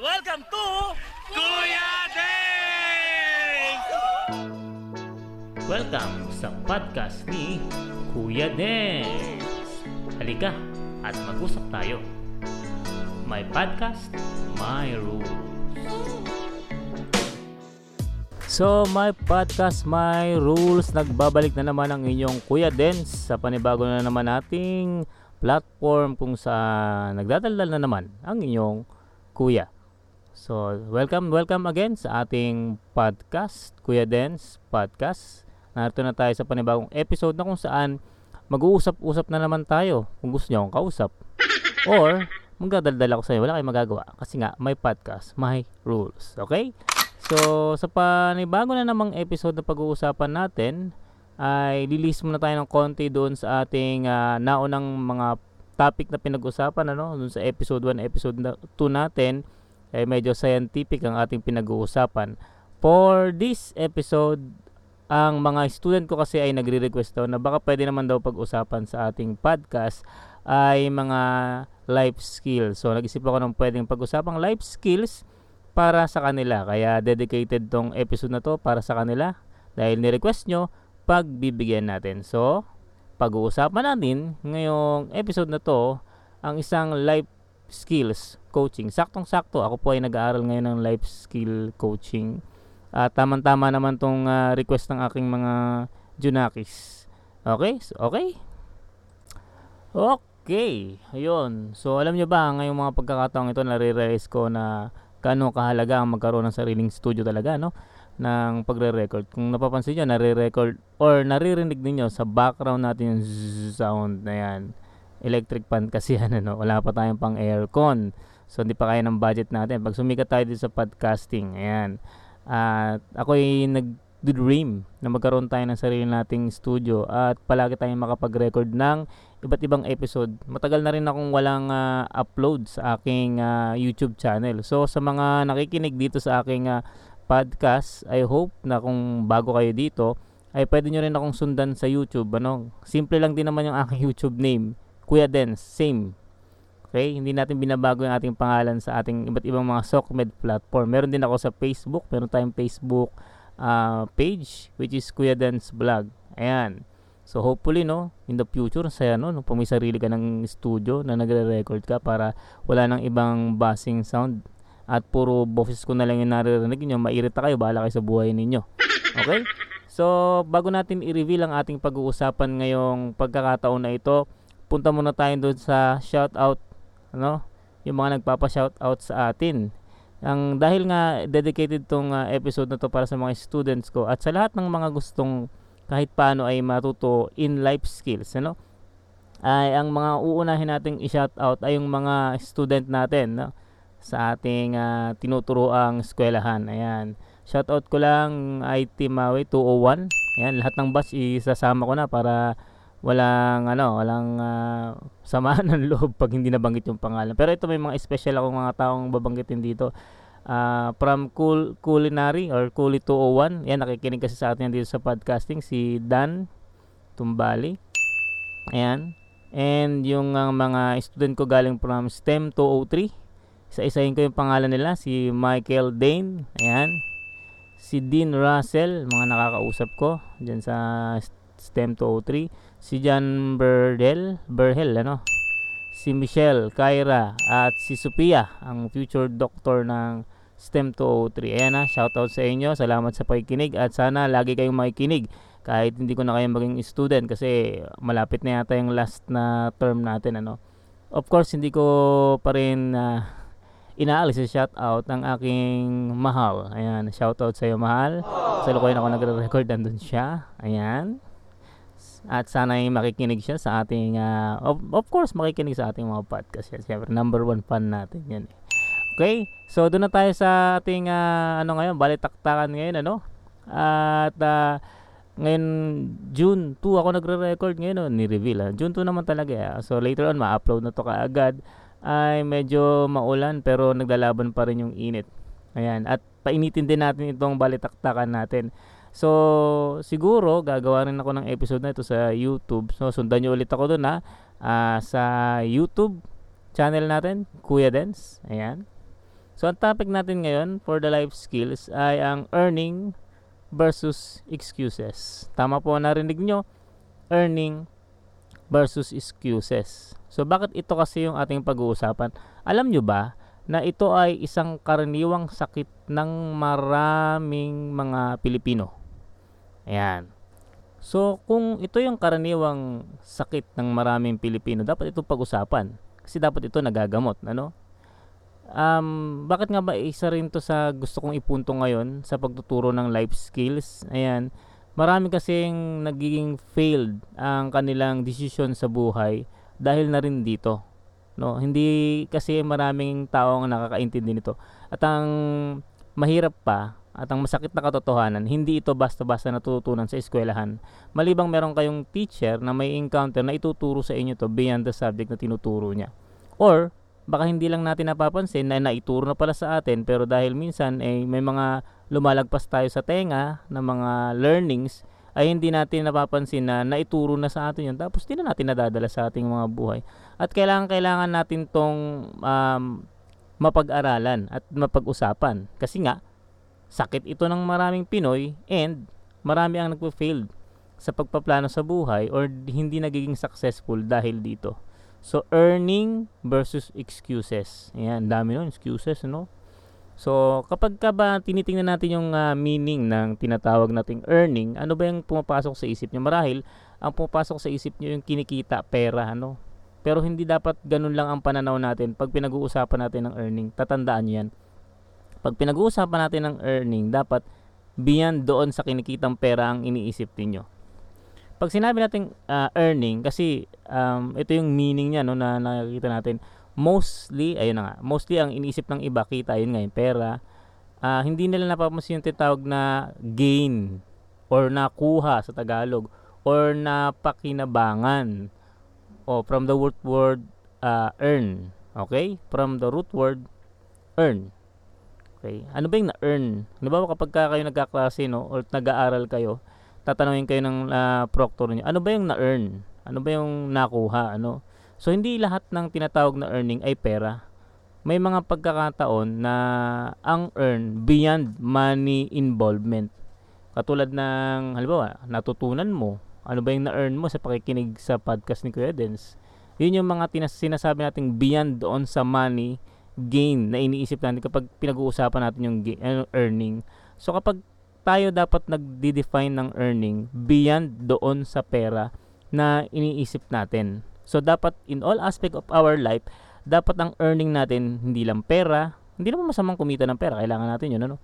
Welcome to Kuya Dave! Welcome sa podcast ni Kuya Dens. Halika at mag-usap tayo. My podcast, my rules. So, my podcast, my rules. Nagbabalik na naman ang inyong Kuya Dens sa panibago na naman nating platform kung saan nagdadaldal na naman ang inyong Kuya. So, welcome, welcome again sa ating podcast, Kuya Dens Podcast. Narito na tayo sa panibagong episode na kung saan mag-uusap-usap na naman tayo kung gusto niyo akong kausap. Or, magdadaldal ako sa inyo. Wala kayong magagawa. Kasi nga, may podcast, may rules. Okay? So, sa panibago na namang episode na pag-uusapan natin, ay lilis muna tayo ng konti doon sa ating uh, naunang mga topic na pinag-usapan ano doon sa episode 1 episode 2 natin eh medyo scientific ang ating pinag-uusapan. For this episode, ang mga student ko kasi ay nagre-request daw na baka pwede naman daw pag-usapan sa ating podcast ay mga life skills. So nag-isip ako ng pwedeng pag-usapang life skills para sa kanila. Kaya dedicated tong episode na to para sa kanila. Dahil ni-request nyo, pagbibigyan natin. So, pag-uusapan natin ngayong episode na to ang isang life skills coaching. Saktong-sakto, ako po ay nag-aaral ngayon ng life skill coaching. At uh, tamang-tama naman tong uh, request ng aking mga Junakis. Okay? So, okay? Okay. Ayun. So, alam nyo ba, ngayong mga pagkakataong ito, nare-realize ko na kano kahalaga ang magkaroon ng sariling studio talaga, no? ng pagre-record. Kung napapansin nyo, nare-record or naririnig niyo sa background natin yung sound na yan electric fan kasi yan ano, wala pa tayong pang aircon. So hindi pa kaya ng budget natin. Pag sumikat tayo dito sa podcasting, ayan. At uh, ako ay nag-dream na magkaroon tayo ng sarili nating studio at palagi tayong makapag-record ng iba't ibang episode. Matagal na rin akong walang uh, upload sa aking uh, YouTube channel. So sa mga nakikinig dito sa aking uh, podcast, I hope na kung bago kayo dito, ay pwede nyo rin akong sundan sa YouTube. Ano? Simple lang din naman yung aking YouTube name. Kuya Dens, same. Okay, hindi natin binabago yung ating pangalan sa ating iba't ibang mga SOCMED platform. Meron din ako sa Facebook, meron tayong Facebook uh, page which is Kuya Dens Vlog. Ayan. So hopefully no, in the future saya no, no may sarili ka ng studio na nagre-record ka para wala nang ibang basing sound at puro boses ko na lang yung naririnig niyo, mairita kayo, bahala kayo sa buhay ninyo. Okay? So, bago natin i-reveal ang ating pag-uusapan ngayong pagkakataon na ito, punta muna tayo doon sa shoutout, ano? Yung mga nagpapa-shoutout sa atin. Ang dahil nga dedicated tong uh, episode na to para sa mga students ko at sa lahat ng mga gustong kahit paano ay matuto in life skills, ano? Ay ang mga uunahin nating i-shoutout ay yung mga student natin, no? sa ating uh, tinuturoang eskwelahan. Ayan. Shoutout ko lang IT Maui 201. Ayan, lahat ng batch isasama ko na para walang ano, walang uh, samahan ng loob pag hindi nabanggit yung pangalan. Pero ito may mga special akong mga taong babanggitin dito. Uh, from cool, Culinary or Coolie 201. Yan, nakikinig kasi sa atin dito sa podcasting si Dan Tumbali. Ayan. And yung uh, mga student ko galing from STEM 203. Isa-isahin ko yung pangalan nila. Si Michael Dane. Ayan. Si Dean Russell. Mga nakakausap ko. Diyan sa STEM 203 si John Berdel, Berhel, ano? Si Michelle, Kyra, at si Sophia, ang future doctor ng STEM 203. Ayan na, shoutout sa inyo. Salamat sa pakikinig at sana lagi kayong makikinig kahit hindi ko na kayo maging student kasi malapit na yata yung last na term natin ano. Of course, hindi ko pa rin uh, inaalis sa shoutout ng aking mahal. Ayan, shoutout sa iyo mahal. Sa lukuyan ako nagre-record nandun siya. Ayan. At sana ay makikinig siya sa ating, uh, of, of course, makikinig sa ating mga podcast. Yan, siyempre, number one fan natin yan. Eh. Okay, so doon na tayo sa ating, uh, ano ngayon, balitaktakan ngayon, ano? At, uh, ngayon, June 2 ako nagre-record ngayon, no? ni-reveal. Ha? June 2 naman talaga. Eh. So, later on, ma-upload na to kaagad. Ay, medyo maulan, pero naglalaban pa rin yung init. Ayan, at painitin din natin itong balitaktakan natin. So, siguro, gagawa rin ako ng episode na ito sa YouTube. So, sundan nyo ulit ako doon ha. Uh, sa YouTube channel natin, Kuya Dance. Ayan. So, ang topic natin ngayon for the life skills ay ang earning versus excuses. Tama po narinig nyo, earning versus excuses. So, bakit ito kasi yung ating pag-uusapan? Alam nyo ba na ito ay isang karaniwang sakit ng maraming mga Pilipino? Ayan. So, kung ito yung karaniwang sakit ng maraming Pilipino, dapat ito pag-usapan. Kasi dapat ito nagagamot, ano? Um, bakit nga ba isa rin to sa gusto kong ipunto ngayon sa pagtuturo ng life skills? Ayan, marami kasing nagiging failed ang kanilang desisyon sa buhay dahil na rin dito. No, hindi kasi maraming tao ang nakakaintindi nito. At ang mahirap pa at ang masakit na katotohanan, hindi ito basta-basta natututunan sa eskwelahan. Malibang meron kayong teacher na may encounter na ituturo sa inyo to beyond the subject na tinuturo niya. Or baka hindi lang natin napapansin na naituro na pala sa atin pero dahil minsan eh, may mga lumalagpas tayo sa tenga ng mga learnings ay hindi natin napapansin na naituro na sa atin yun tapos hindi na natin nadadala sa ating mga buhay at kailangan kailangan natin tong um, mapag-aralan at mapag-usapan kasi nga sakit ito ng maraming Pinoy and marami ang nagpo-failed sa pagpaplano sa buhay or hindi nagiging successful dahil dito So, earning versus excuses. Ayan, dami nun, excuses, no? So, kapag ka ba tinitingnan natin yung uh, meaning ng tinatawag nating earning, ano ba yung pumapasok sa isip nyo? Marahil, ang pumapasok sa isip nyo yung kinikita, pera, ano? Pero hindi dapat ganun lang ang pananaw natin pag pinag-uusapan natin ng earning. Tatandaan nyo yan. Pag pinag-uusapan natin ng earning, dapat beyond doon sa kinikitang pera ang iniisip ninyo. Pag sinabi natin uh, earning kasi um, ito yung meaning niya no na nakikita natin. Mostly ayun na nga mostly ang iniisip ng iba kita yun ngayon pera uh, hindi nila napapansin yung tinatawag na gain or nakuha sa Tagalog or napakinabangan o from the root word uh, earn okay? From the root word earn okay ano ba yung na-earn ba kapag kayo nagkaklase no or nag-aaral kayo tatanungin kayo ng uh, proctor niyo, ano ba yung na-earn? Ano ba yung nakuha? Ano? So, hindi lahat ng tinatawag na earning ay pera. May mga pagkakataon na ang earn beyond money involvement. Katulad ng, halimbawa, natutunan mo, ano ba yung na-earn mo sa pakikinig sa podcast ni Kuya. Yun yung mga tinas- sinasabi nating beyond doon sa money gain na iniisip natin kapag pinag-uusapan natin yung gain, uh, earning. So kapag tayo dapat nagde-define ng earning beyond doon sa pera na iniisip natin. So dapat in all aspect of our life, dapat ang earning natin hindi lang pera, hindi naman masamang kumita ng pera, kailangan natin 'yun ano.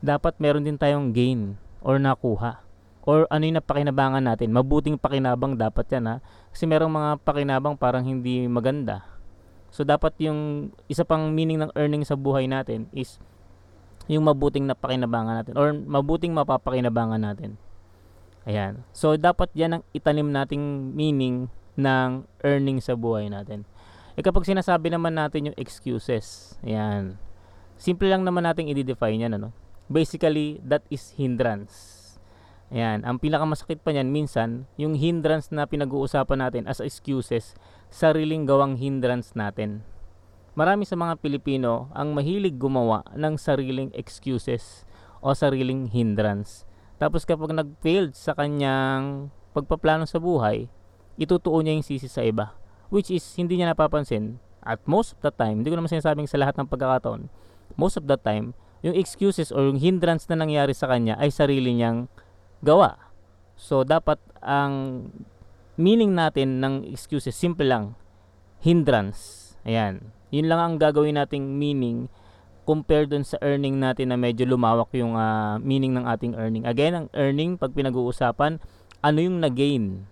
Dapat meron din tayong gain or nakuha or ano yung napakinabangan natin. Mabuting pakinabang dapat yan ha. Kasi merong mga pakinabang parang hindi maganda. So dapat yung isa pang meaning ng earning sa buhay natin is yung mabuting napakinabangan natin or mabuting mapapakinabangan natin. Ayan. So, dapat yan ang itanim nating meaning ng earning sa buhay natin. E kapag sinasabi naman natin yung excuses, ayan. Simple lang naman nating i-define yan, ano? Basically, that is hindrance. Ayan. Ang pinakamasakit pa niyan, minsan, yung hindrance na pinag-uusapan natin as excuses, sariling gawang hindrance natin marami sa mga Pilipino ang mahilig gumawa ng sariling excuses o sariling hindrance. Tapos kapag nag-failed sa kanyang pagpaplano sa buhay, itutuon niya yung sisi sa iba. Which is, hindi niya napapansin. At most of the time, hindi ko naman sinasabing sa lahat ng pagkakataon, most of the time, yung excuses or yung hindrance na nangyari sa kanya ay sarili niyang gawa. So, dapat ang meaning natin ng excuses, simple lang, hindrance. Ayan. Yun lang ang gagawin nating meaning compare dun sa earning natin na medyo lumawak yung uh, meaning ng ating earning. Again, ang earning, pag pinag-uusapan, ano yung na-gain?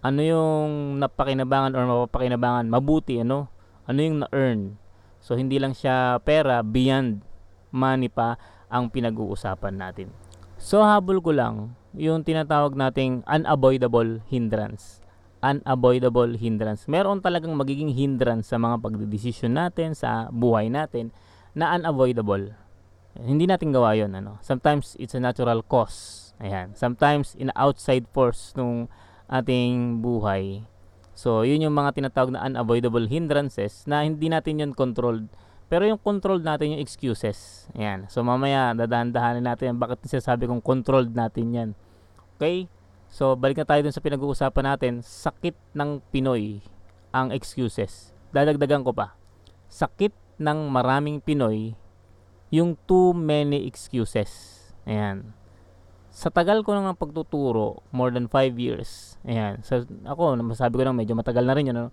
Ano yung napakinabangan or mapapakinabangan? Mabuti, ano? Ano yung na-earn? So, hindi lang siya pera, beyond money pa ang pinag-uusapan natin. So, habol ko lang yung tinatawag nating unavoidable hindrance unavoidable hindrance. Meron talagang magiging hindrance sa mga pagdedesisyon natin, sa buhay natin, na unavoidable. Hindi natin gawa yon ano. Sometimes it's a natural cause. Ayan. Sometimes in outside force nung ating buhay. So, yun yung mga tinatawag na unavoidable hindrances na hindi natin yon controlled. Pero yung controlled natin yung excuses. Ayan. So mamaya dadahan-dahanin natin bakit sinasabi kong controlled natin yan. Okay? So balik na tayo dun sa pinag-uusapan natin. Sakit ng Pinoy ang excuses. Dadagdagan ko pa. Sakit ng maraming Pinoy yung too many excuses. Ayan. Sa tagal ko nang pagtuturo, more than 5 years. Ayan. So, ako, masabi ko lang medyo matagal na rin yun. Ano?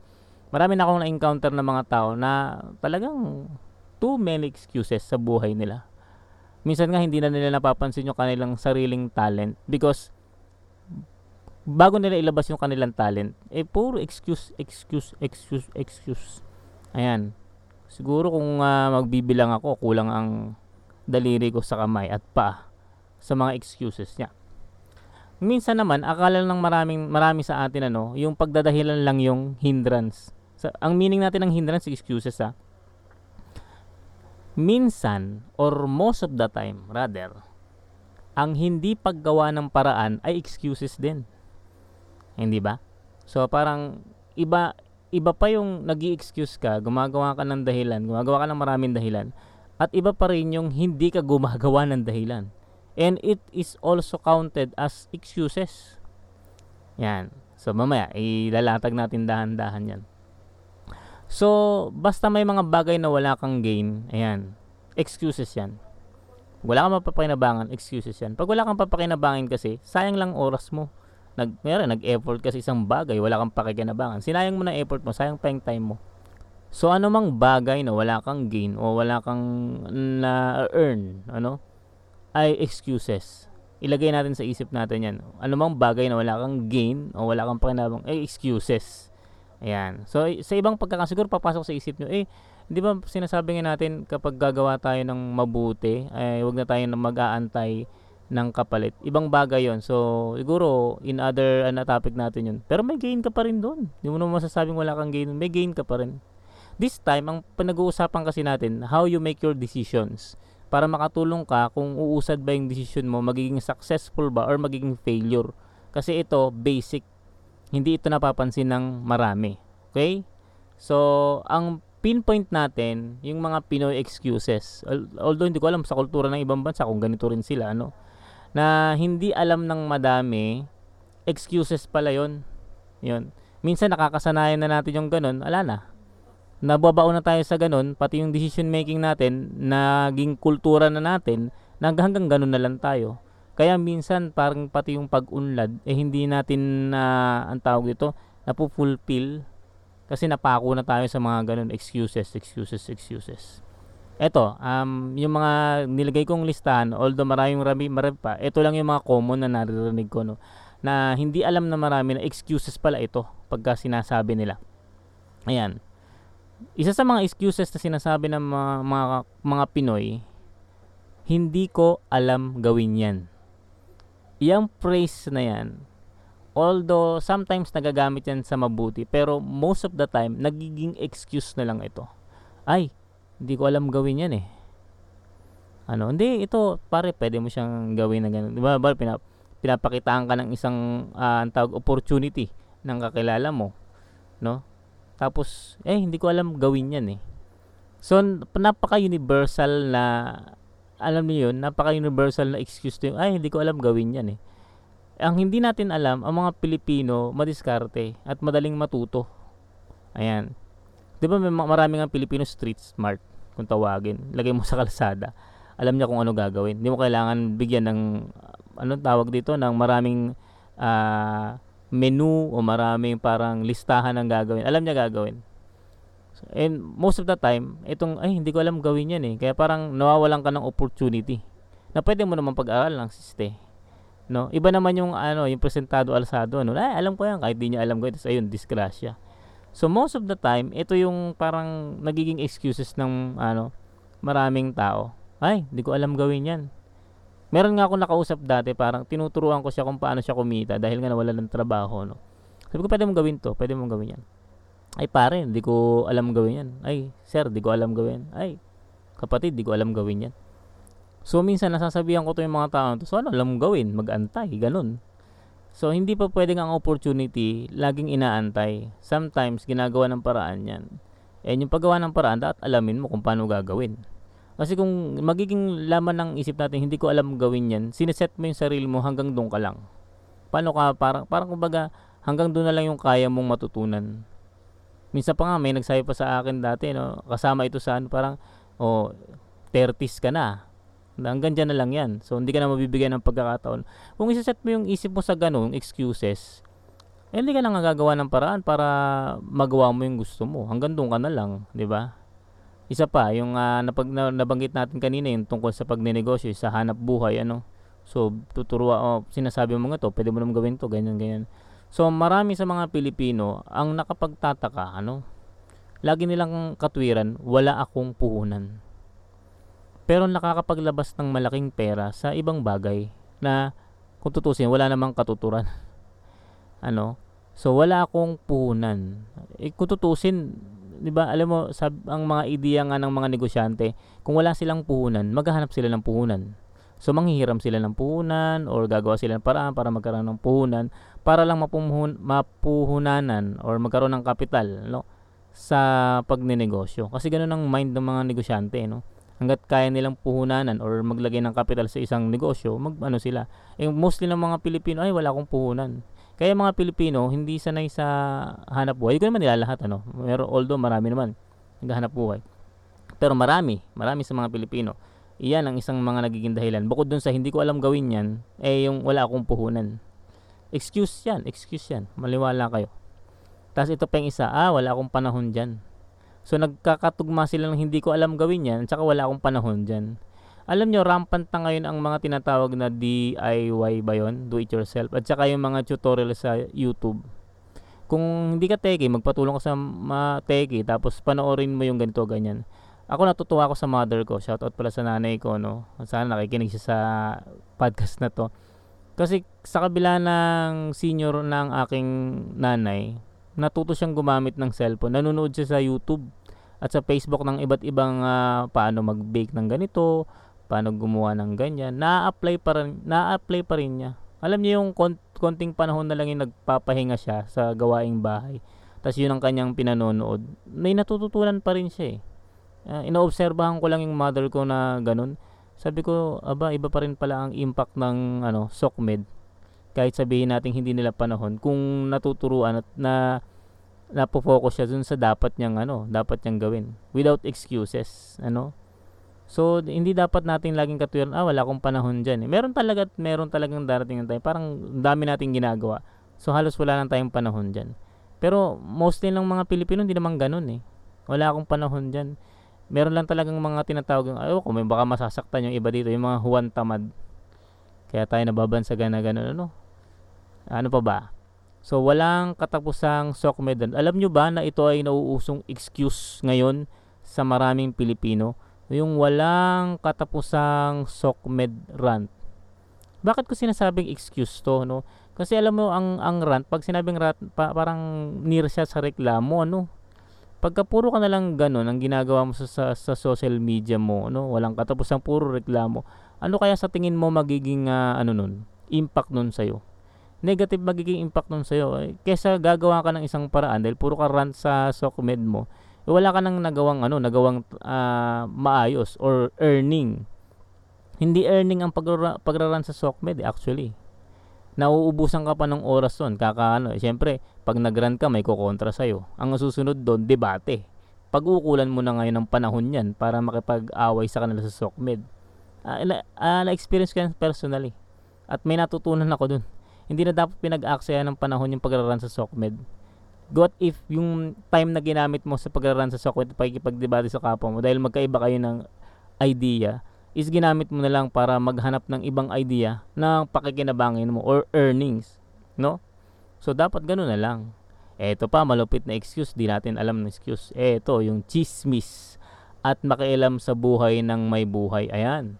Marami na akong na-encounter ng mga tao na talagang too many excuses sa buhay nila. Minsan nga hindi na nila napapansin yung kanilang sariling talent because bago nila ilabas yung kanilang talent, eh puro excuse, excuse, excuse, excuse. Ayan. Siguro kung uh, magbibilang ako, kulang ang daliri ko sa kamay at pa sa mga excuses niya. Minsan naman, akala lang maraming, marami sa atin ano, yung pagdadahilan lang yung hindrance. Sa, ang meaning natin ng hindrance, excuses ha. Minsan, or most of the time, rather, ang hindi paggawa ng paraan ay excuses din. Hindi ba? So, parang iba, iba pa yung nag excuse ka, gumagawa ka ng dahilan, gumagawa ka ng maraming dahilan, at iba pa rin yung hindi ka gumagawa ng dahilan. And it is also counted as excuses. Yan. So, mamaya, ilalatag natin dahan-dahan yan. So, basta may mga bagay na wala kang gain, ayan, excuses yan. Wala kang mapapakinabangan, excuses yan. Pag wala kang papakinabangan kasi, sayang lang oras mo. Nag, meron, nag-effort kasi isang bagay, wala kang pakikinabangan. Sinayang mo na effort mo, sayang pa yung time mo. So, ano mang bagay na wala kang gain o wala kang na-earn, ano, ay excuses. Ilagay natin sa isip natin yan. Ano mang bagay na wala kang gain o wala kang pakinabang, ay excuses. Ayan. So, sa ibang pagkakasiguro, papasok sa isip nyo, eh, di ba sinasabi nga natin kapag gagawa tayo ng mabuti, ay wag na tayo mag-aantay ng kapalit. Ibang bagay yon So, siguro, in other uh, topic natin yun. Pero may gain ka pa rin doon. Hindi mo naman masasabing wala kang gain. May gain ka pa rin. This time, ang pinag-uusapan kasi natin, how you make your decisions para makatulong ka kung uusad ba yung decision mo, magiging successful ba or magiging failure. Kasi ito, basic. Hindi ito napapansin ng marami. Okay? So, ang pinpoint natin, yung mga Pinoy excuses. Although hindi ko alam sa kultura ng ibang bansa kung ganito rin sila, ano? Na hindi alam ng madami, excuses pala yon Yun. Minsan nakakasanayan na natin yung ganun, ala na nababaon na tayo sa ganun, pati yung decision making natin, naging kultura na natin, na hanggang ganun na lang tayo. Kaya minsan parang pati yung pag-unlad, eh hindi natin na, uh, ang tawag dito, napufulfill kasi napako na tayo sa mga ganun excuses, excuses, excuses. Eto, um, yung mga nilagay kong listahan, although maraming marami, marami pa, ito lang yung mga common na naririnig ko, no, na hindi alam na marami na excuses pala ito pagka sinasabi nila. Ayan isa sa mga excuses na sinasabi ng mga, mga, mga Pinoy, hindi ko alam gawin yan. Yung phrase na yan, although sometimes nagagamit yan sa mabuti, pero most of the time, nagiging excuse na lang ito. Ay, hindi ko alam gawin yan eh. Ano, hindi, ito, pare, pwede mo siyang gawin na ganun. Diba, ba, pinap pinapakitaan ka ng isang uh, tawag opportunity ng kakilala mo, no? Tapos, eh, hindi ko alam gawin yan eh. So, napaka-universal na, alam niyo yun, napaka-universal na excuse to yung, ay, hindi ko alam gawin yan eh. Ang hindi natin alam, ang mga Pilipino, madiskarte at madaling matuto. Ayan. Di ba may maraming ang Pilipino street smart, kung tawagin. Lagay mo sa kalsada. Alam niya kung ano gagawin. Hindi mo kailangan bigyan ng, ano tawag dito, ng maraming, uh, menu o maraming parang listahan ng gagawin. Alam niya gagawin. And most of the time, itong, ay, hindi ko alam gawin yan eh. Kaya parang nawawalan ka ng opportunity na pwede mo naman pag-aral lang, siste. No? Iba naman yung, ano, yung presentado alsado. Ano? Ay, alam ko yan. Kahit di niya alam ko. Tapos, ayun, disgrasya. So, most of the time, ito yung parang nagiging excuses ng, ano, maraming tao. Ay, hindi ko alam gawin yan. Meron nga ako nakausap dati, parang tinuturuan ko siya kung paano siya kumita dahil nga nawala ng trabaho, no. Sabi ko, pwede mong gawin to, pwede mong gawin yan. Ay pare, hindi ko alam gawin yan. Ay, sir, hindi ko alam gawin. Ay, kapatid, hindi ko alam gawin yan. So, minsan nasasabihan ko to yung mga tao to, so ano, alam gawin, mag-antay, ganun. So, hindi pa pwedeng ang opportunity laging inaantay. Sometimes, ginagawa ng paraan yan. And yung paggawa ng paraan, dapat alamin mo kung paano gagawin. Kasi kung magiging laman ng isip natin, hindi ko alam gawin yan, sineset mo yung sarili mo hanggang doon ka lang. Paano ka, parang, parang kumbaga, hanggang doon na lang yung kaya mong matutunan. Minsan pa nga, may nagsabi pa sa akin dati, no, kasama ito sa ano, parang, oh, 30s ka na. Hanggang dyan na lang yan. So, hindi ka na mabibigyan ng pagkakataon. Kung isa-set mo yung isip mo sa ganung excuses, eh, hindi ka na gagawa ng paraan para magawa mo yung gusto mo. Hanggang doon ka na lang, di ba? Isa pa, yung uh, napag, na, nabanggit natin kanina, yung tungkol sa pagnenegosyo, sa hanap buhay, ano. So, tuturuan, oh, sinasabi mo nga to, pwede mo naman gawin to, ganyan, ganyan. So, marami sa mga Pilipino, ang nakapagtataka, ano, lagi nilang katwiran, wala akong puhunan. Pero nakakapaglabas ng malaking pera sa ibang bagay na kung tutusin wala namang katuturan. Ano? So wala akong puhunan. Eh, kung tutusin di ba alam mo sab ang mga ideya nga ng mga negosyante kung wala silang puhunan maghahanap sila ng puhunan. So manghihiram sila ng puhunan or gagawa sila ng paraan para magkaroon ng puhunan para lang mapumuhun, mapuhunanan or magkaroon ng kapital no sa pagnenegosyo kasi ganoon ang mind ng mga negosyante no hanggat kaya nilang puhunanan or maglagay ng capital sa isang negosyo, mag ano sila. Eh, mostly ng mga Pilipino ay wala akong puhunan. Kaya mga Pilipino hindi sanay sa hanap buhay. Hindi ko naman nila lahat ano. Pero although marami naman naghahanap buhay. Pero marami, marami sa mga Pilipino. Iyan ang isang mga nagiging dahilan. Bukod dun sa hindi ko alam gawin yan, eh yung wala akong puhunan. Excuse yan, excuse yan. Maliwala kayo. Tapos ito pa yung isa, ah, wala akong panahon dyan. So nagkakatugma sila ng hindi ko alam gawin yan, tsaka wala akong panahon dyan. Alam nyo, rampant na ngayon ang mga tinatawag na DIY ba yun? Do it yourself. At saka yung mga tutorial sa YouTube. Kung hindi ka teki, magpatulong ka sa mga teki, tapos panoorin mo yung ganito, ganyan. Ako natutuwa ako sa mother ko. Shoutout pala sa nanay ko, no? Sana nakikinig siya sa podcast na to. Kasi sa kabila ng senior ng aking nanay, natuto siyang gumamit ng cellphone. Nanonood siya sa YouTube at sa Facebook ng iba't ibang uh, paano mag-bake ng ganito, paano gumawa ng ganyan. Na-apply pa rin, na-apply pa rin niya. Alam niyo yung kont- konting panahon na lang yung nagpapahinga siya sa gawaing bahay. Tapos yun ang kanyang pinanonood. May natututunan pa rin siya eh. Uh, inoobserbahan ko lang yung mother ko na ganun. Sabi ko, aba, iba pa rin pala ang impact ng ano, SOCMED kahit sabihin natin hindi nila panahon kung natuturuan at na napo-focus siya dun sa dapat niyang ano, dapat niyang gawin without excuses, ano? So, hindi dapat nating laging katuwiran, ah, wala akong panahon diyan. Eh. Meron talaga at meron talagang darating ng time. Parang dami nating ginagawa. So, halos wala nang tayong panahon diyan. Pero, mostly ng mga Pilipino, hindi naman ganun eh. Wala akong panahon diyan. Meron lang talagang mga tinatawag, ay, oh, may baka masasaktan yung iba dito, yung mga huwan tamad. Kaya tayo nababansagan na ganun, ano? Ano pa ba? So, walang katapusang SOCMED. Alam nyo ba na ito ay nauusong excuse ngayon sa maraming Pilipino? Yung walang katapusang SOCMED rant. Bakit ko sinasabing excuse to, no? Kasi alam mo, ang, ang rant, pag sinabing rant, pa, parang near siya sa reklamo, ano? Pagka puro ka na lang ganun, ang ginagawa mo sa, sa, sa social media mo, no? Walang katapusang puro reklamo. Ano kaya sa tingin mo magiging, uh, ano nun, impact nun sa'yo? negative magiging impact nun sa'yo. Eh, kesa gagawa ka ng isang paraan dahil puro ka rant sa SOCMED mo, eh, wala ka nang nagawang ano, nagawang uh, maayos or earning. Hindi earning ang pagra- pagraran sa SOCMED eh, actually. Nauubusan ka pa ng oras doon. Kaka ano, eh, syempre, pag nagrun ka may kukontra sa'yo. Ang susunod doon, debate. Pag-uukulan mo na ngayon ng panahon yan para makipag-away sa kanila sa SOCMED. Uh, uh, na-experience ko yan personally. At may natutunan ako doon hindi na dapat pinag-aksaya ng panahon yung pagraran sa SOCMED. What if yung time na ginamit mo sa pagraran sa SOCMED pakikipagdebate sa kapwa mo dahil magkaiba kayo ng idea is ginamit mo na lang para maghanap ng ibang idea na pakikinabangin mo or earnings, no? So dapat ganoon na lang. Eto pa malupit na excuse, di natin alam ng excuse. Eto yung chismis at makialam sa buhay ng may buhay. Ayan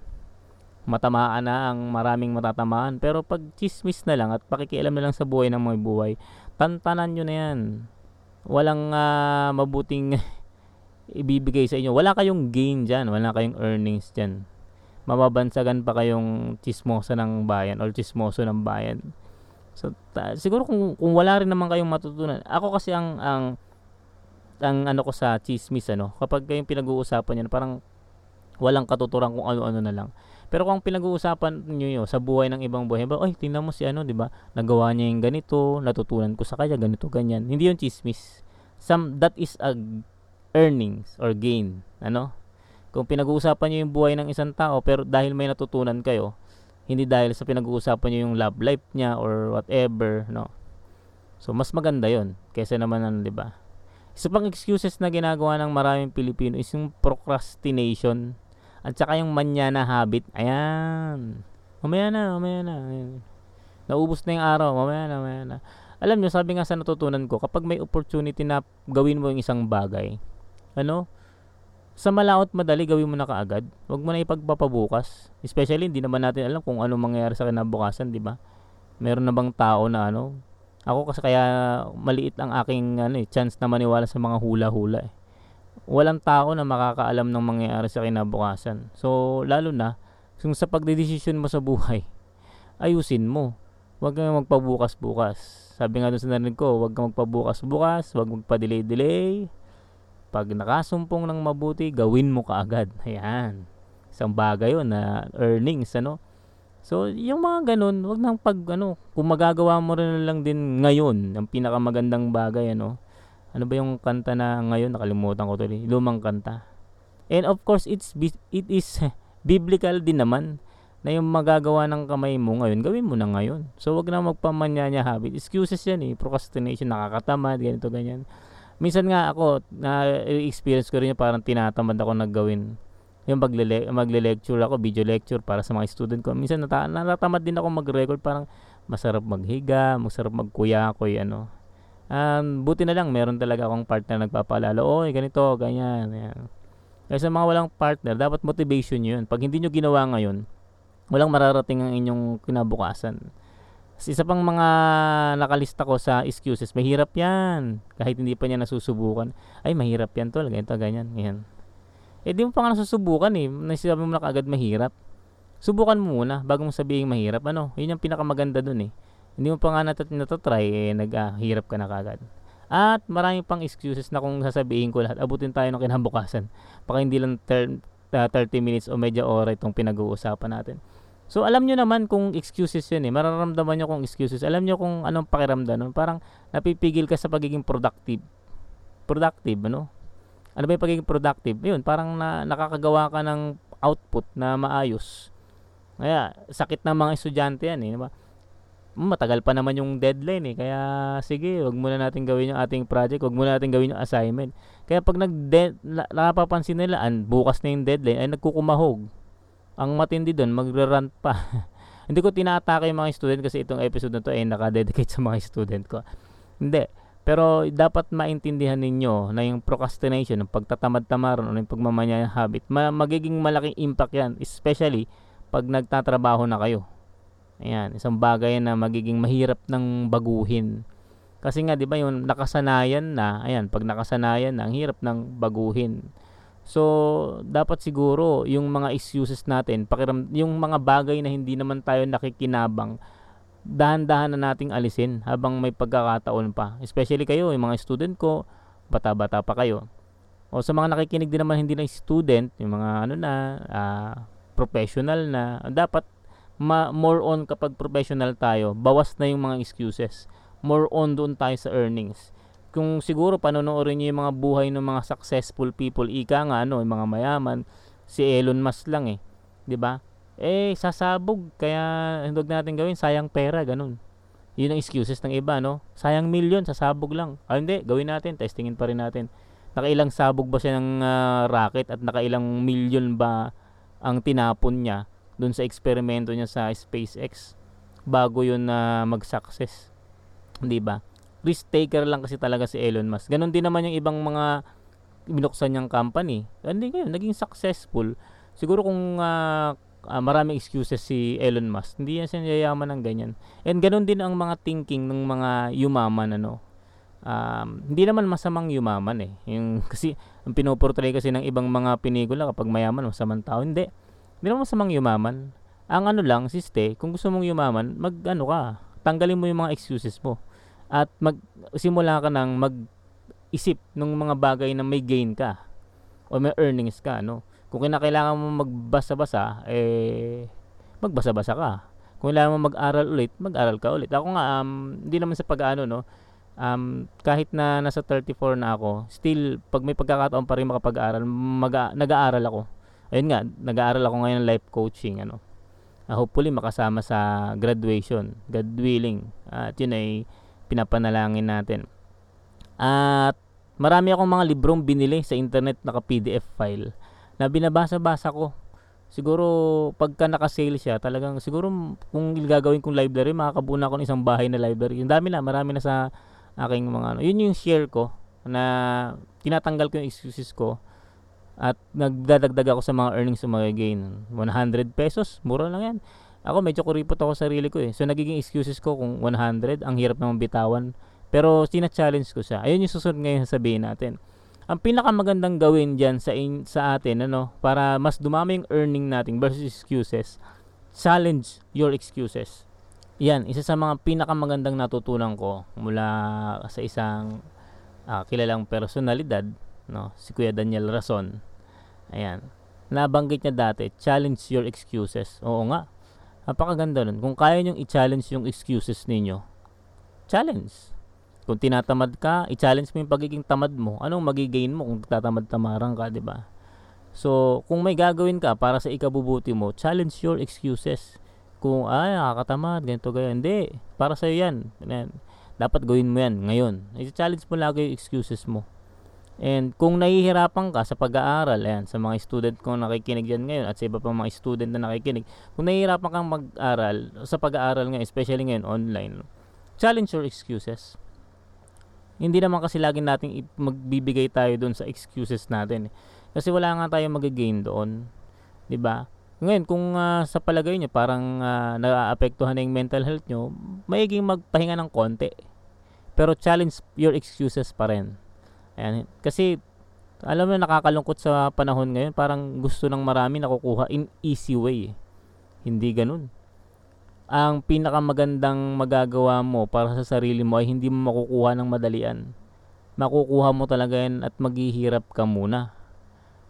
matamaan na ang maraming matatamaan. Pero pag chismis na lang at pakikialam na lang sa buhay ng mga buhay, tantanan nyo na yan. Walang uh, mabuting ibibigay sa inyo. Wala kayong gain dyan. Wala kayong earnings dyan. Mababansagan pa kayong chismosa ng bayan or chismoso ng bayan. So, ta- siguro kung, kung wala rin naman kayong matutunan. Ako kasi ang, ang ang ano ko sa chismis ano, kapag kayong pinag-uusapan yan, parang walang katuturan kung ano-ano na lang. Pero kung pinag-uusapan niyo yun sa buhay ng ibang buhay, ba, oy, tingnan mo si ano, 'di ba? Nagawa niya yung ganito, natutunan ko sa kanya ganito ganyan. Hindi 'yung chismis. Some that is a earnings or gain, ano? Kung pinag-uusapan niyo yung buhay ng isang tao pero dahil may natutunan kayo, hindi dahil sa pinag-uusapan niyo yung love life niya or whatever, no? So mas maganda 'yon kaysa naman ano, 'di ba? Isa pang excuses na ginagawa ng maraming Pilipino is yung procrastination at saka yung manyana habit. Ayan. Mamaya na, mamaya na. Ayan. Naubos na yung araw, mamaya na, mamaya na. Alam nyo, sabi nga sa natutunan ko, kapag may opportunity na gawin mo yung isang bagay, ano, sa malaot madali gawin mo na kaagad. Huwag mo na ipagpapabukas. Especially hindi naman natin alam kung ano mangyayari sa kinabukasan, 'di ba? Meron na bang tao na ano? Ako kasi kaya maliit ang aking ano eh, chance na maniwala sa mga hula-hula eh. Walang tao na makakaalam ng mangyayari sa kinabukasan. So, lalo na kung sa pagdedesisyon mo sa buhay, ayusin mo. Huwag kang magpabukas-bukas. Sabi nga doon sa narinig ko, huwag kang magpabukas-bukas, huwag magpa-delay-delay pag nakasumpong ng mabuti, gawin mo kaagad. Ayan. Isang bagay yun na earnings, ano. So, yung mga ganun, wag nang pag, ano, kung magagawa mo rin lang din ngayon, ang pinakamagandang bagay, ano. Ano ba yung kanta na ngayon? Nakalimutan ko tuloy. Lumang kanta. And of course, it's it is biblical din naman na yung magagawa ng kamay mo ngayon, gawin mo na ngayon. So, wag na magpamanyanya habit. Excuses yan eh. Procrastination, nakakatamad, ganito, ganyan minsan nga ako na experience ko rin yung parang tinatamad ako naggawin. Yung magle magle-lecture ako video lecture para sa mga student ko. Minsan nata natatamad din ako mag-record parang masarap maghiga masarap magkuya ko ano. Um, buti na lang meron talaga akong partner nagpapaalala oy ganito ganyan yan kaya sa mga walang partner dapat motivation yun. Pag hindi nyo ginawa ngayon walang mararating ang inyong kinabukasan isa pang mga nakalista ko sa excuses, mahirap yan. Kahit hindi pa niya nasusubukan. Ay, mahirap yan tol, ganito, ganyan. Yan. Eh, di mo pa nga nasusubukan eh. Nasabi mo na kaagad mahirap. Subukan mo muna bago mo sabihin mahirap. Ano? Yun yung pinakamaganda dun eh. Hindi mo pa nga natat natatry, eh, nag-hirap ah, ka na kagad. At marami pang excuses na kung sasabihin ko lahat, abutin tayo ng kinabukasan. Baka hindi lang ter- uh, 30 minutes o medya ora itong pinag-uusapan natin. So alam nyo naman kung excuses yun eh. Mararamdaman nyo kung excuses. Alam nyo kung anong pakiramdam. No? Parang napipigil ka sa pagiging productive. Productive, ano? Ano ba yung pagiging productive? Yun, parang na, nakakagawa ka ng output na maayos. Kaya, sakit ng mga estudyante yan eh. Diba? Matagal pa naman yung deadline eh. Kaya, sige, wag muna natin gawin yung ating project. Wag muna natin gawin yung assignment. Kaya pag nag napapansin nila, an, bukas na yung deadline, ay nagkukumahog ang matindi doon, magre-rant pa. Hindi ko tinatake yung mga student kasi itong episode na to ay naka-dedicate sa mga student ko. Hindi. Pero dapat maintindihan ninyo na yung procrastination, yung pagtatamad-tamaran, o yung pagmamanya habit, ma- magiging malaking impact yan, especially pag nagtatrabaho na kayo. Ayan, isang bagay na magiging mahirap ng baguhin. Kasi nga, di ba, yung nakasanayan na, ayan, pag nakasanayan na, ang hirap ng baguhin. So, dapat siguro yung mga excuses natin, pakiram, yung mga bagay na hindi naman tayo nakikinabang, dahan-dahan na nating alisin habang may pagkakataon pa. Especially kayo, yung mga student ko, bata-bata pa kayo. O sa mga nakikinig din naman hindi na student, yung mga ano na, uh, professional na, dapat ma- more on kapag professional tayo, bawas na yung mga excuses. More on doon tayo sa earnings kung siguro panonoorin niyo yung mga buhay ng mga successful people, ika nga ano, yung mga mayaman, si Elon Musk lang eh, 'di ba? Eh sasabog kaya hindi natin gawin, sayang pera, ganun. Yun ang excuses ng iba, no? Sayang million, sasabog lang. Ah, hindi, gawin natin, testingin pa rin natin. Nakailang sabog ba siya ng uh, rocket at nakailang million ba ang tinapon niya doon sa eksperimento niya sa SpaceX bago yun na uh, mag-success. 'Di ba? Risk taker lang kasi talaga si Elon Musk. Ganon din naman yung ibang mga binuksan niyang company. Hindi ngayon, naging successful. Siguro kung uh, maraming excuses si Elon Musk, hindi yan siya yayaman ng ganyan. And ganon din ang mga thinking ng mga yumaman, ano. Um, hindi naman masamang yumaman eh. Yung, kasi, ang pinoportray kasi ng ibang mga pinikula kapag mayaman, masamang tao. Hindi. Hindi naman masamang yumaman. Ang ano lang, siste, kung gusto mong yumaman, mag ano ka, tanggalin mo yung mga excuses mo at magsimula ka nang mag mag-isip ng mga bagay na may gain ka o may earnings ka, no? Kung kinakailangan mo magbasa-basa, eh, magbasa-basa ka. Kung kailangan mo mag-aral ulit, mag-aral ka ulit. Ako nga, um, hindi naman sa pag-ano, no? Um, kahit na nasa 34 na ako, still, pag may pagkakataon pa rin makapag-aral, mag- nag-aaral ako. Ayun nga, nag-aaral ako ngayon ng life coaching, ano? Uh, hopefully, makasama sa graduation, God willing. At yun ay pinapanalangin natin. At marami akong mga librong binili sa internet naka PDF file na binabasa-basa ko. Siguro pagka naka-sale siya, talagang siguro kung gagawin kong library, makakabuo na ako ng isang bahay na library. Yung dami na, marami na sa aking mga ano. Yun yung share ko na tinatanggal ko yung excuses ko at nagdadagdag ako sa mga earnings sa mga gain. 100 pesos, mura lang yan. Ako medyo kuripot ako sa sarili ko eh. So nagiging excuses ko kung 100, ang hirap naman bitawan. Pero sina-challenge ko siya. Ayun yung susunod ngayon sabihin natin ang pinakamagandang gawin diyan sa in, sa atin ano para mas dumami yung earning natin versus excuses challenge your excuses yan isa sa mga pinakamagandang natutunan ko mula sa isang uh, kilalang personalidad no si Kuya Daniel Rason ayan nabanggit niya dati challenge your excuses oo nga napakaganda nun kung kaya niyong i-challenge yung excuses ninyo challenge kung tinatamad ka, i-challenge mo yung pagiging tamad mo. Anong magigain mo kung tatamad-tamarang ka, 'di ba? So, kung may gagawin ka para sa ikabubuti mo, challenge your excuses. Kung ay nakakatamad, ganito ganyan, hindi. Para sa iyo 'yan. Dapat gawin mo 'yan ngayon. I-challenge mo lagi yung excuses mo. And kung nahihirapan ka sa pag-aaral, ayan, sa mga student ko nakikinig dyan ngayon at sa iba pang mga student na nakikinig, kung nahihirapan kang mag-aral, sa pag-aaral ngayon, especially ngayon online, challenge your excuses hindi naman kasi lagi nating magbibigay tayo doon sa excuses natin. Eh. Kasi wala nga tayong mag-gain doon. 'Di ba? Ngayon, kung uh, sa palagay nyo parang uh, naaapektuhan na yung mental health nyo, maiging magpahinga ng konti. Pero challenge your excuses pa rin. Ayan. Kasi, alam mo, nakakalungkot sa panahon ngayon, parang gusto ng marami nakukuha in easy way. Hindi ganun ang pinakamagandang magagawa mo para sa sarili mo ay hindi mo makukuha ng madalian. Makukuha mo talaga yan at maghihirap ka muna.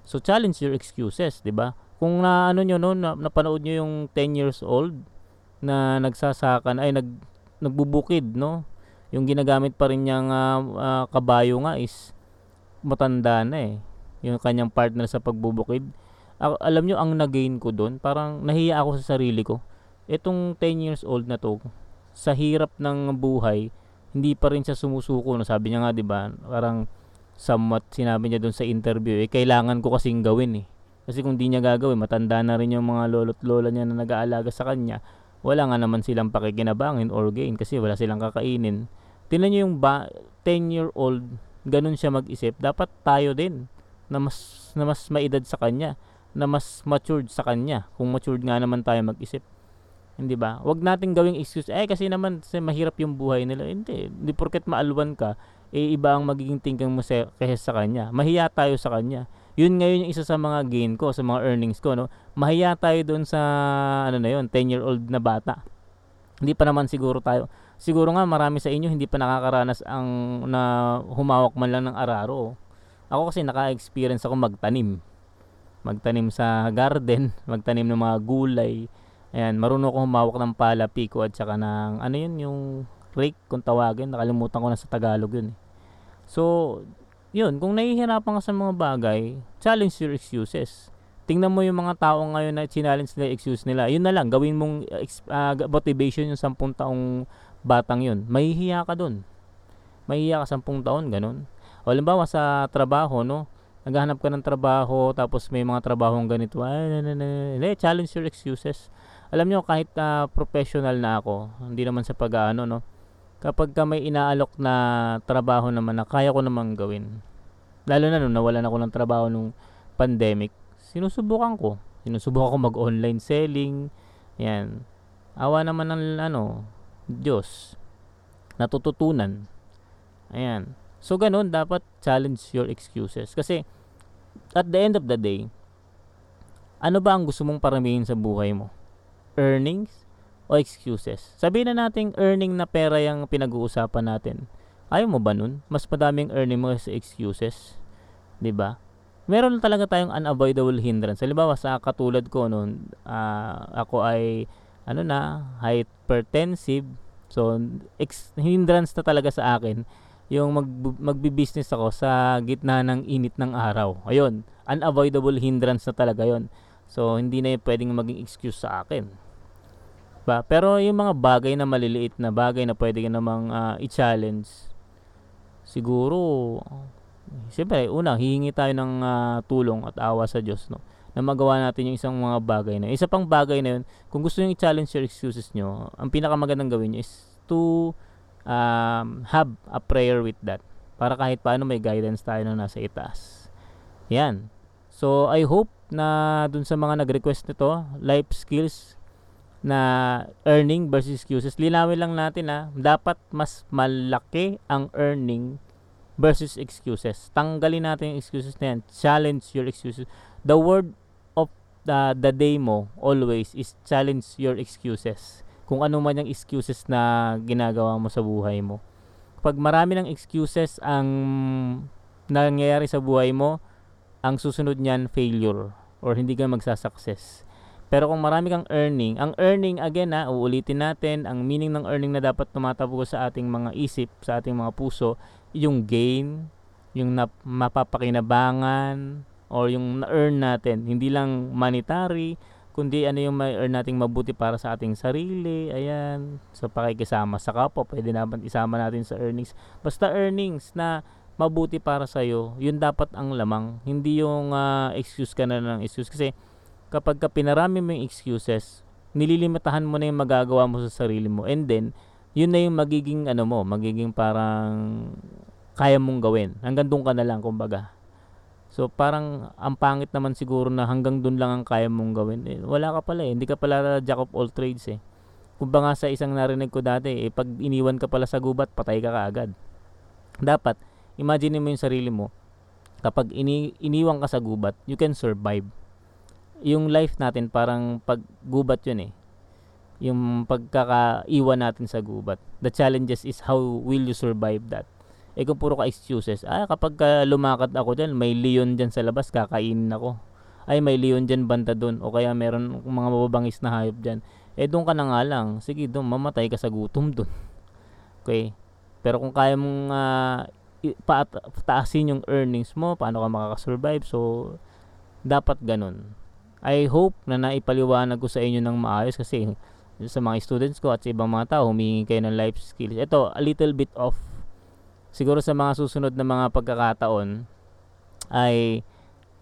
So challenge your excuses, 'di ba? Kung na ano niyo no, na, napanood niyo yung 10 years old na nagsasakan ay nag nagbubukid, no? Yung ginagamit pa rin niyang uh, uh, kabayo nga is matanda na eh. Yung kanyang partner sa pagbubukid. Uh, alam niyo ang nagain ko doon, parang nahiya ako sa sarili ko itong 10 years old na to, sa hirap ng buhay, hindi pa rin siya sumusuko. No? Sabi niya nga, di ba, parang somewhat sinabi niya doon sa interview, eh, kailangan ko kasing gawin eh. Kasi kung di niya gagawin, matanda na rin yung mga lolo't lola niya na nag-aalaga sa kanya. Wala nga naman silang pakikinabangin or gain kasi wala silang kakainin. Tingnan niyo yung ba, 10-year-old, ganun siya mag-isip. Dapat tayo din na mas, na mas maedad sa kanya, na mas matured sa kanya. Kung matured nga naman tayo mag-isip. Hindi ba? Huwag nating gawing excuse. Eh, kasi naman kasi mahirap yung buhay nila. Hindi. Hindi porket maalwan ka, eh, iba ang magiging thinking mo sa, kaysa sa kanya. Mahiya tayo sa kanya. Yun ngayon yung isa sa mga gain ko, sa mga earnings ko. No? Mahiya tayo doon sa, ano na yun, 10-year-old na bata. Hindi pa naman siguro tayo. Siguro nga marami sa inyo hindi pa nakakaranas ang na humawak man lang ng araro. Ako kasi naka-experience ako magtanim. Magtanim sa garden, magtanim ng mga gulay, Ayan, marunong ako humawak ng pala, piko at saka ng ano yun, yung rake kung tawagin. Nakalimutan ko na sa Tagalog yun. Eh. So, yun, kung nahihirapan ka sa mga bagay, challenge your excuses. Tingnan mo yung mga tao ngayon na challenge nila excuse nila. Yun na lang, gawin mong uh, motivation yung 10 taong batang yun. Mahihiya ka dun. Mahihiya ka 10 taon, ganun. O halimbawa sa trabaho, no? Naghahanap ka ng trabaho, tapos may mga trabahong ganito. Ay, na, na, na, na. Challenge your excuses alam nyo kahit uh, professional na ako hindi naman sa pag-ano no kapag ka may inaalok na trabaho naman na kaya ko namang gawin lalo na nung nawalan ako ng trabaho nung pandemic sinusubukan ko sinusubukan ko mag online selling yan awa naman ng ano Diyos natututunan ayan so ganun dapat challenge your excuses kasi at the end of the day ano ba ang gusto mong paramihin sa buhay mo earnings o excuses. Sabihin na natin earning na pera yung pinag-uusapan natin. Ayaw mo ba nun? Mas madaming earning mo sa excuses. ba? Meron talaga tayong unavoidable hindrance. Halimbawa sa katulad ko noon, uh, ako ay ano na, hypertensive. So ex- hindrance na talaga sa akin yung mag magbi-business ako sa gitna ng init ng araw. Ayun, unavoidable hindrance na talaga 'yon. So hindi na yung pwedeng maging excuse sa akin. Ba? Pero yung mga bagay na maliliit na bagay na pwede namang uh, i-challenge siguro siyempre una hihingi tayo ng uh, tulong at awa sa Diyos no na magawa natin yung isang mga bagay na isa pang bagay na yun kung gusto niyo i-challenge your excuses nyo ang pinakamagandang gawin niyo is to um, have a prayer with that para kahit paano may guidance tayo na nasa itaas yan so I hope na dun sa mga nag-request nito life skills na earning versus excuses linawin lang natin ha dapat mas malaki ang earning versus excuses. Tanggalin natin yung excuses na yan. Challenge your excuses. The word of the, day mo always is challenge your excuses. Kung ano man yung excuses na ginagawa mo sa buhay mo. Pag marami ng excuses ang nangyayari sa buhay mo, ang susunod niyan failure or hindi ka magsasucess. Pero kung marami kang earning, ang earning again ha, uulitin natin, ang meaning ng earning na dapat tumatakbo sa ating mga isip, sa ating mga puso yung gain, yung na, mapapakinabangan, or yung na-earn natin. Hindi lang monetary, kundi ano yung ma-earn nating mabuti para sa ating sarili, ayan, sa pakikisama sa kapwa, pwede naman isama natin sa earnings. Basta earnings na mabuti para sa iyo, yun dapat ang lamang. Hindi yung uh, excuse ka na ng excuse. Kasi kapag ka pinarami mo yung excuses, nililimitahan mo na yung magagawa mo sa sarili mo. And then, yun na yung magiging ano mo, magiging parang kaya mong gawin. Hanggang doon ka na lang kumbaga. So parang ang pangit naman siguro na hanggang doon lang ang kaya mong gawin. Eh, wala ka pala eh, hindi ka pala jack of all trades eh. Kumbaga sa isang narinig ko dati, eh, pag iniwan ka pala sa gubat, patay ka kaagad. Dapat, imagine mo yung sarili mo, kapag ini iniwan ka sa gubat, you can survive. Yung life natin parang pag gubat yun eh yung pagkakaiwan natin sa gubat. The challenges is how will you survive that? Eh kung puro ka excuses, ah kapag ka lumakad ako dyan, may leon dyan sa labas, kakainin ako. Ay may leon dyan banta dun, o kaya meron mga mababangis na hayop dyan. Eh doon ka na nga lang, sige doon, mamatay ka sa gutom doon. Okay? Pero kung kaya mong uh, taasin yung earnings mo, paano ka makakasurvive? So, dapat ganun. I hope na naipaliwanag ko sa inyo ng maayos kasi sa mga students ko at sa ibang mga tao, humingi kayo ng life skills. Ito, a little bit of siguro sa mga susunod na mga pagkakataon ay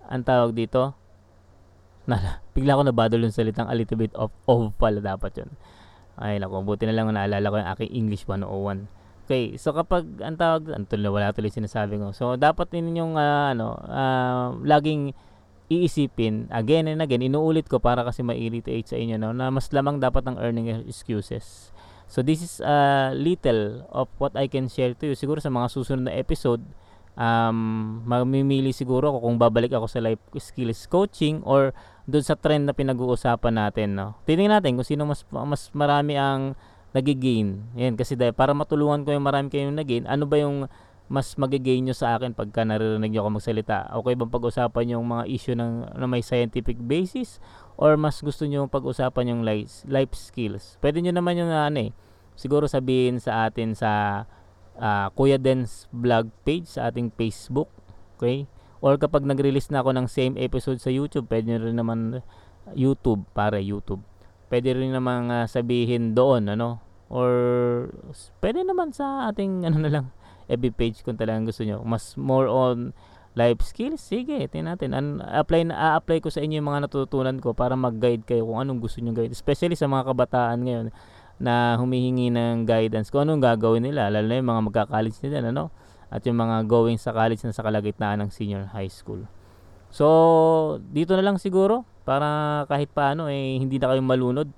ang tawag dito? Na, bigla ko nabadol yung salitang a little bit of of pala dapat yun. Ay nako buti na lang naalala ko yung aking English 101 okay so kapag ang tawag ang tuloy wala tuloy sinasabi ko. So dapat ninyong uh, ano uh, laging iisipin again and again inuulit ko para kasi ma-irritate sa inyo no, na mas lamang dapat ang earning excuses so this is a little of what I can share to you. Siguro sa mga susunod na episode um, mamimili siguro ako kung babalik ako sa life skills coaching or doon sa trend na pinag-uusapan natin no? Tingnan natin kung sino mas mas marami ang nagigain. Yan kasi dahil para matulungan ko yung marami kayong nagain ano ba yung mas magigain nyo sa akin pagka naririnig nyo ako magsalita? Okay bang pag-usapan yung mga issue ng, na may scientific basis? Or mas gusto nyo pag-usapan yung life, life skills? Pwede nyo naman yung ano eh, siguro sabihin sa atin sa uh, Kuya Dens vlog page sa ating Facebook. Okay? Or kapag nag-release na ako ng same episode sa YouTube, pwede nyo rin naman YouTube, para YouTube. Pwede rin naman uh, sabihin doon, ano? Or pwede naman sa ating ano na lang, FB page kung talagang gusto nyo. Mas more on life skills, sige, tingnan natin. An apply na apply ko sa inyo yung mga natutunan ko para mag-guide kayo kung anong gusto niyo gawin. Especially sa mga kabataan ngayon na humihingi ng guidance kung anong gagawin nila, lalo na yung mga magka-college nila, ano? At yung mga going sa college na sa kalagitnaan ng senior high school. So, dito na lang siguro para kahit paano eh hindi na kayong malunod.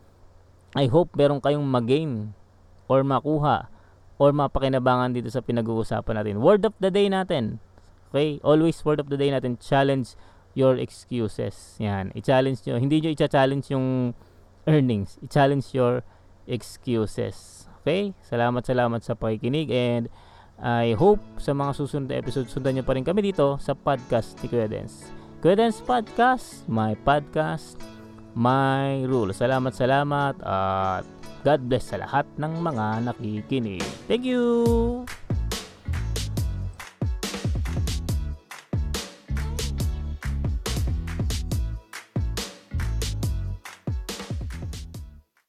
I hope meron kayong mag-gain or makuha or mapakinabangan dito sa pinag-uusapan natin. Word of the day natin. Okay? Always word of the day natin. Challenge your excuses. Yan. I-challenge nyo. Hindi nyo i-challenge yung earnings. I-challenge your excuses. Okay? Salamat, salamat sa pakikinig and I hope sa mga susunod na episode sundan nyo pa rin kami dito sa podcast ni Kuya Dens. Kuya Dens Podcast, my podcast, my rule. Salamat, salamat at God bless sa lahat ng mga nakikinig. Thank you!